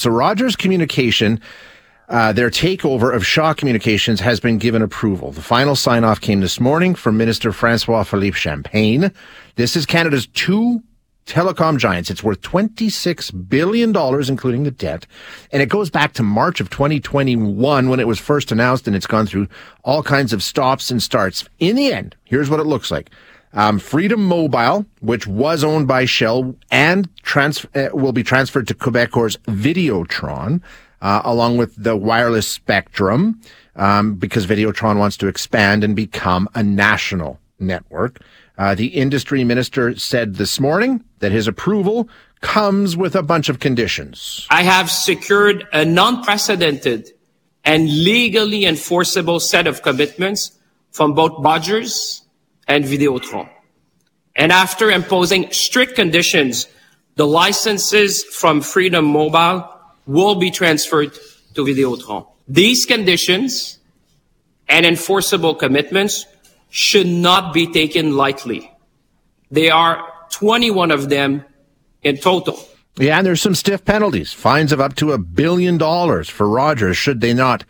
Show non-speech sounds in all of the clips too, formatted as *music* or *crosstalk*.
So Rogers Communication, uh, their takeover of Shaw Communications has been given approval. The final sign off came this morning from Minister Francois Philippe Champagne. This is Canada's two telecom giants. It's worth $26 billion, including the debt. And it goes back to March of 2021 when it was first announced and it's gone through all kinds of stops and starts. In the end, here's what it looks like. Um, Freedom Mobile, which was owned by Shaw and trans- uh, will be transferred to Quebecor's Videotron, uh, along with the wireless spectrum, um, because Videotron wants to expand and become a national network. Uh, the industry minister said this morning that his approval comes with a bunch of conditions. I have secured a non-precedented and legally enforceable set of commitments from both Rogers and Videotron. And after imposing strict conditions, the licenses from Freedom Mobile will be transferred to Videotron. These conditions and enforceable commitments should not be taken lightly. There are 21 of them in total. Yeah, and there's some stiff penalties, fines of up to a billion dollars for Rogers should they not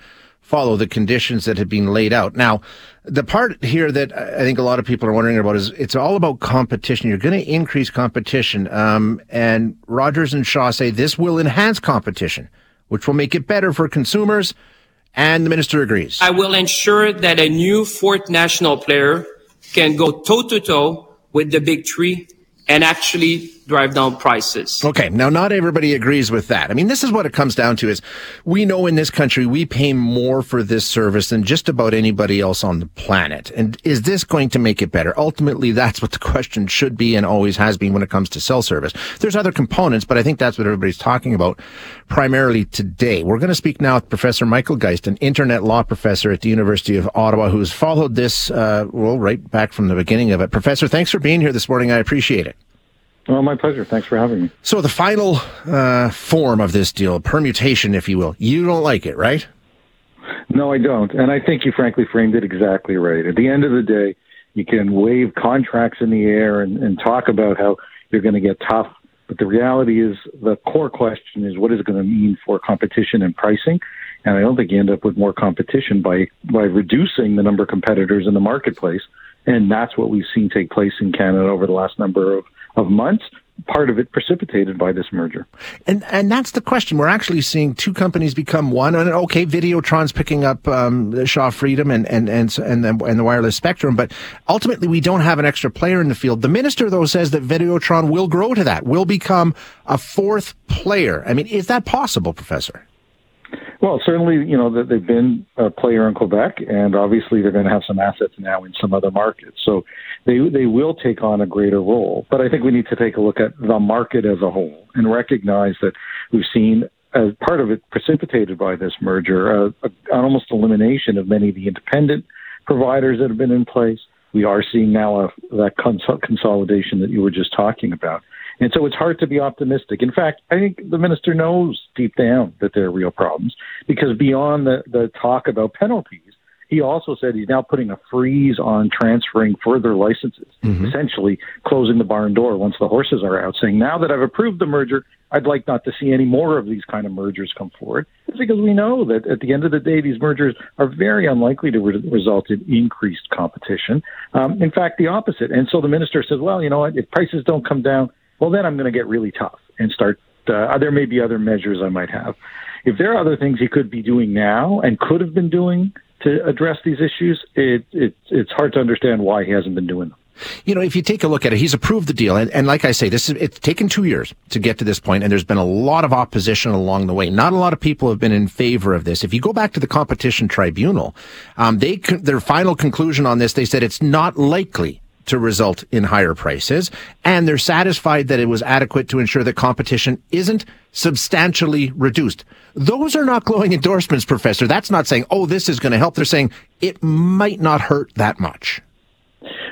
follow the conditions that have been laid out. Now, the part here that I think a lot of people are wondering about is it's all about competition. You're going to increase competition. Um, and Rogers and Shaw say this will enhance competition, which will make it better for consumers. And the minister agrees. I will ensure that a new fourth national player can go toe to toe with the big three and actually drive down prices. Okay. Now, not everybody agrees with that. I mean, this is what it comes down to is we know in this country we pay more for this service than just about anybody else on the planet. And is this going to make it better? Ultimately, that's what the *laughs* question should be and always has been when it comes to cell service. There's other components, but I think that's what everybody's talking about primarily today. We're going to speak now with Professor Michael Geist, an internet law professor at the University of Ottawa, who's followed this, uh, well, right back from the beginning of it. Professor, thanks for being here this morning. I appreciate it. Well, my pleasure. Thanks for having me. So the final uh, form of this deal, permutation, if you will, you don't like it, right? No, I don't. And I think you frankly framed it exactly right. At the end of the day, you can wave contracts in the air and, and talk about how you're going to get tough. But the reality is the core question is what is it going to mean for competition and pricing? And I don't think you end up with more competition by, by reducing the number of competitors in the marketplace. And that's what we've seen take place in Canada over the last number of of months part of it precipitated by this merger. And and that's the question. We're actually seeing two companies become one. And okay, Videotron's picking up um, Shaw Freedom and and and and the, and the wireless spectrum, but ultimately we don't have an extra player in the field. The minister though says that Videotron will grow to that, will become a fourth player. I mean, is that possible, Professor? Well, certainly, you know, that they've been a player in Quebec, and obviously they're going to have some assets now in some other markets. So they they will take on a greater role. But I think we need to take a look at the market as a whole and recognize that we've seen as part of it precipitated by this merger, an almost elimination of many of the independent providers that have been in place. We are seeing now a, that cons- consolidation that you were just talking about. And so it's hard to be optimistic. In fact, I think the minister knows deep down that there are real problems because beyond the, the talk about penalties, he also said he's now putting a freeze on transferring further licenses, mm-hmm. essentially closing the barn door once the horses are out, saying, now that I've approved the merger, I'd like not to see any more of these kind of mergers come forward. It's because we know that at the end of the day, these mergers are very unlikely to re- result in increased competition. Um, in fact, the opposite. And so the minister says, well, you know what, if prices don't come down, well, then I'm going to get really tough and start. Uh, there may be other measures I might have. If there are other things he could be doing now and could have been doing to address these issues, it, it, it's hard to understand why he hasn't been doing them. You know, if you take a look at it, he's approved the deal, and, and like I say, this is it's taken two years to get to this point, and there's been a lot of opposition along the way. Not a lot of people have been in favor of this. If you go back to the competition tribunal, um, they their final conclusion on this, they said it's not likely to result in higher prices. And they're satisfied that it was adequate to ensure that competition isn't substantially reduced. Those are not glowing endorsements, Professor. That's not saying, oh, this is going to help. They're saying it might not hurt that much.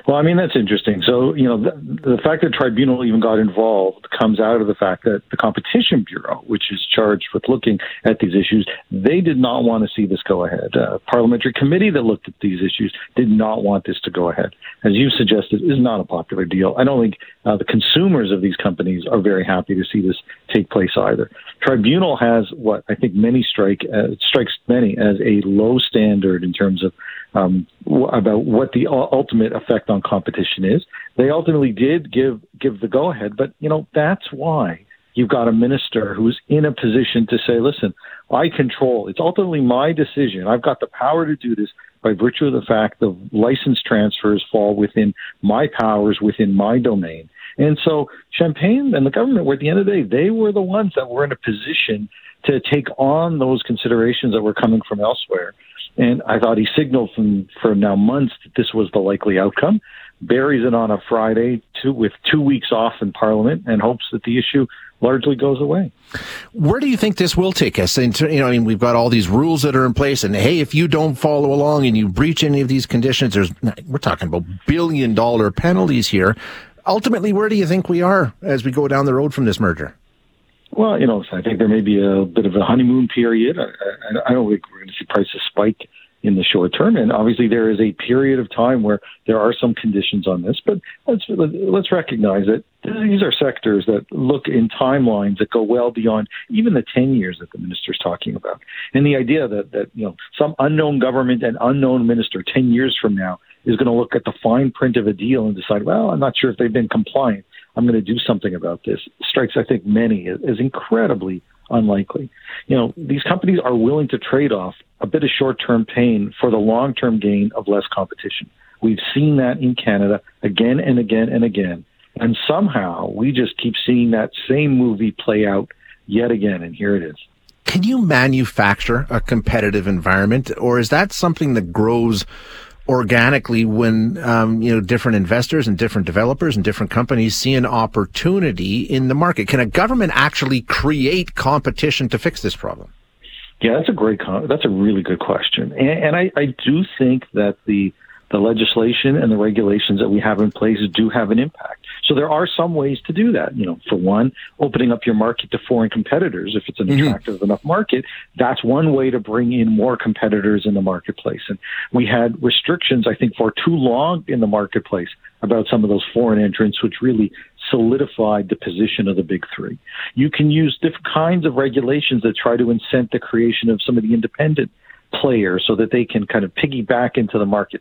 Well, I mean, that's interesting. So, you know, the, the, fact that tribunal even got involved comes out of the fact that the Competition Bureau, which is charged with looking at these issues, they did not want to see this go ahead. A parliamentary committee that looked at these issues did not want this to go ahead. As you suggested, is not a popular deal. I don't think uh, the consumers of these companies are very happy to see this take place either. Tribunal has what I think many strike uh, strikes many as a low standard in terms of um, about what the ultimate effect on competition is. They ultimately did give give the go ahead, but you know that's why you've got a minister who's in a position to say, "Listen, I control. It's ultimately my decision. I've got the power to do this." By virtue of the fact the license transfers fall within my powers, within my domain. And so Champagne and the government were at the end of the day, they were the ones that were in a position to take on those considerations that were coming from elsewhere. And I thought he signaled from, for now months that this was the likely outcome. Buries it on a Friday two, with two weeks off in Parliament and hopes that the issue largely goes away. Where do you think this will take us? Into, you know, I mean, we've got all these rules that are in place, and hey, if you don't follow along and you breach any of these conditions, there's we're talking about billion dollar penalties here. Ultimately, where do you think we are as we go down the road from this merger? Well, you know, I think there may be a bit of a honeymoon period. I, I, I don't think we're going to see prices spike in the short term, and obviously there is a period of time where there are some conditions on this. But let's let's recognize that these are sectors that look in timelines that go well beyond even the ten years that the minister's talking about. And the idea that that you know some unknown government and unknown minister ten years from now is going to look at the fine print of a deal and decide, well, I'm not sure if they've been compliant. I'm going to do something about this strikes, I think, many as incredibly unlikely. You know, these companies are willing to trade off a bit of short term pain for the long term gain of less competition. We've seen that in Canada again and again and again. And somehow we just keep seeing that same movie play out yet again. And here it is. Can you manufacture a competitive environment, or is that something that grows organically when um, you know different investors and different developers and different companies see an opportunity in the market? Can a government actually create competition to fix this problem? Yeah, that's a great. That's a really good question, and, and I, I do think that the the legislation and the regulations that we have in place do have an impact. So there are some ways to do that. You know, for one, opening up your market to foreign competitors. If it's an mm-hmm. attractive enough market, that's one way to bring in more competitors in the marketplace. And we had restrictions, I think, for too long in the marketplace about some of those foreign entrants, which really solidified the position of the big three. You can use different kinds of regulations that try to incent the creation of some of the independent players so that they can kind of piggyback into the market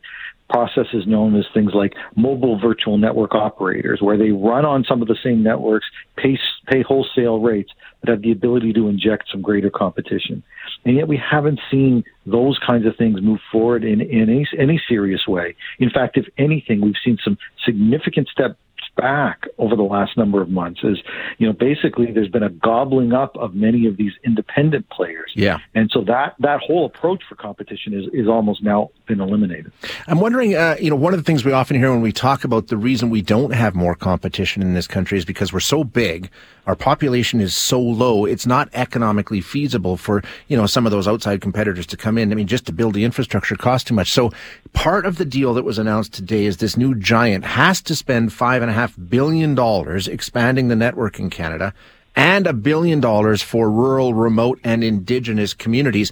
processes known as things like mobile virtual network operators, where they run on some of the same networks, pay, pay wholesale rates, but have the ability to inject some greater competition. And yet we haven't seen those kinds of things move forward in, in any, any serious way. In fact, if anything, we've seen some significant step back over the last number of months is, you know, basically there's been a gobbling up of many of these independent players. Yeah. And so that, that whole approach for competition is, is almost now been eliminated. I'm wondering, uh, you know, one of the things we often hear when we talk about the reason we don't have more competition in this country is because we're so big, our population is so low, it's not economically feasible for, you know, some of those outside competitors to come in. I mean, just to build the infrastructure costs too much. So part of the deal that was announced today is this new giant has to spend five and a half half billion dollars expanding the network in Canada and a billion dollars for rural, remote, and indigenous communities.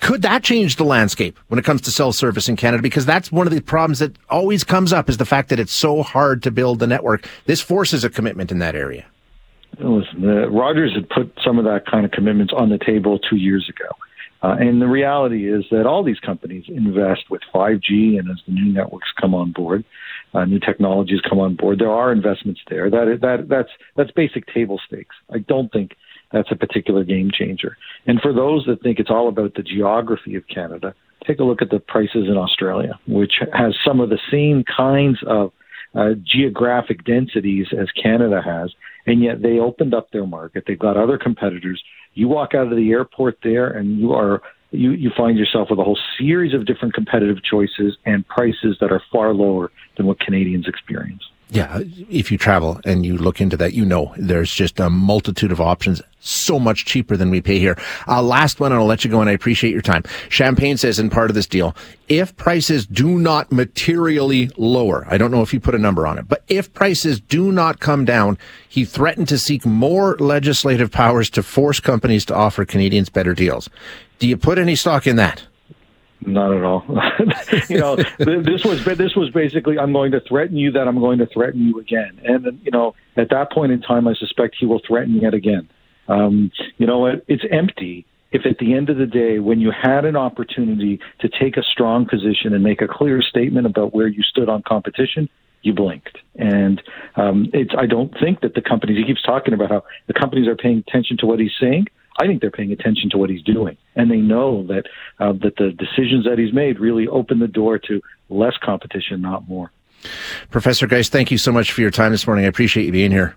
Could that change the landscape when it comes to cell service in Canada? Because that's one of the problems that always comes up is the fact that it's so hard to build the network. This forces a commitment in that area. Listen, uh, Rogers had put some of that kind of commitments on the table two years ago. Uh, and the reality is that all these companies invest with 5G, and as the new networks come on board, uh, new technologies come on board, there are investments there. That that that's that's basic table stakes. I don't think that's a particular game changer. And for those that think it's all about the geography of Canada, take a look at the prices in Australia, which has some of the same kinds of uh, geographic densities as Canada has, and yet they opened up their market. They've got other competitors you walk out of the airport there and you are you, you find yourself with a whole series of different competitive choices and prices that are far lower than what Canadians experience. Yeah, if you travel and you look into that, you know there's just a multitude of options, so much cheaper than we pay here. Uh, last one, and I'll let you go, and I appreciate your time. Champagne says in part of this deal, if prices do not materially lower, I don't know if you put a number on it, but if prices do not come down, he threatened to seek more legislative powers to force companies to offer Canadians better deals. Do you put any stock in that? Not at all. *laughs* you know, *laughs* this was this was basically I'm going to threaten you that I'm going to threaten you again, and you know, at that point in time, I suspect he will threaten yet again. Um, you know, it, it's empty if at the end of the day, when you had an opportunity to take a strong position and make a clear statement about where you stood on competition, you blinked. And um, it's I don't think that the companies he keeps talking about how the companies are paying attention to what he's saying. I think they're paying attention to what he's doing, and they know that uh, that the decisions that he's made really open the door to less competition, not more. Professor Geist, thank you so much for your time this morning. I appreciate you being here.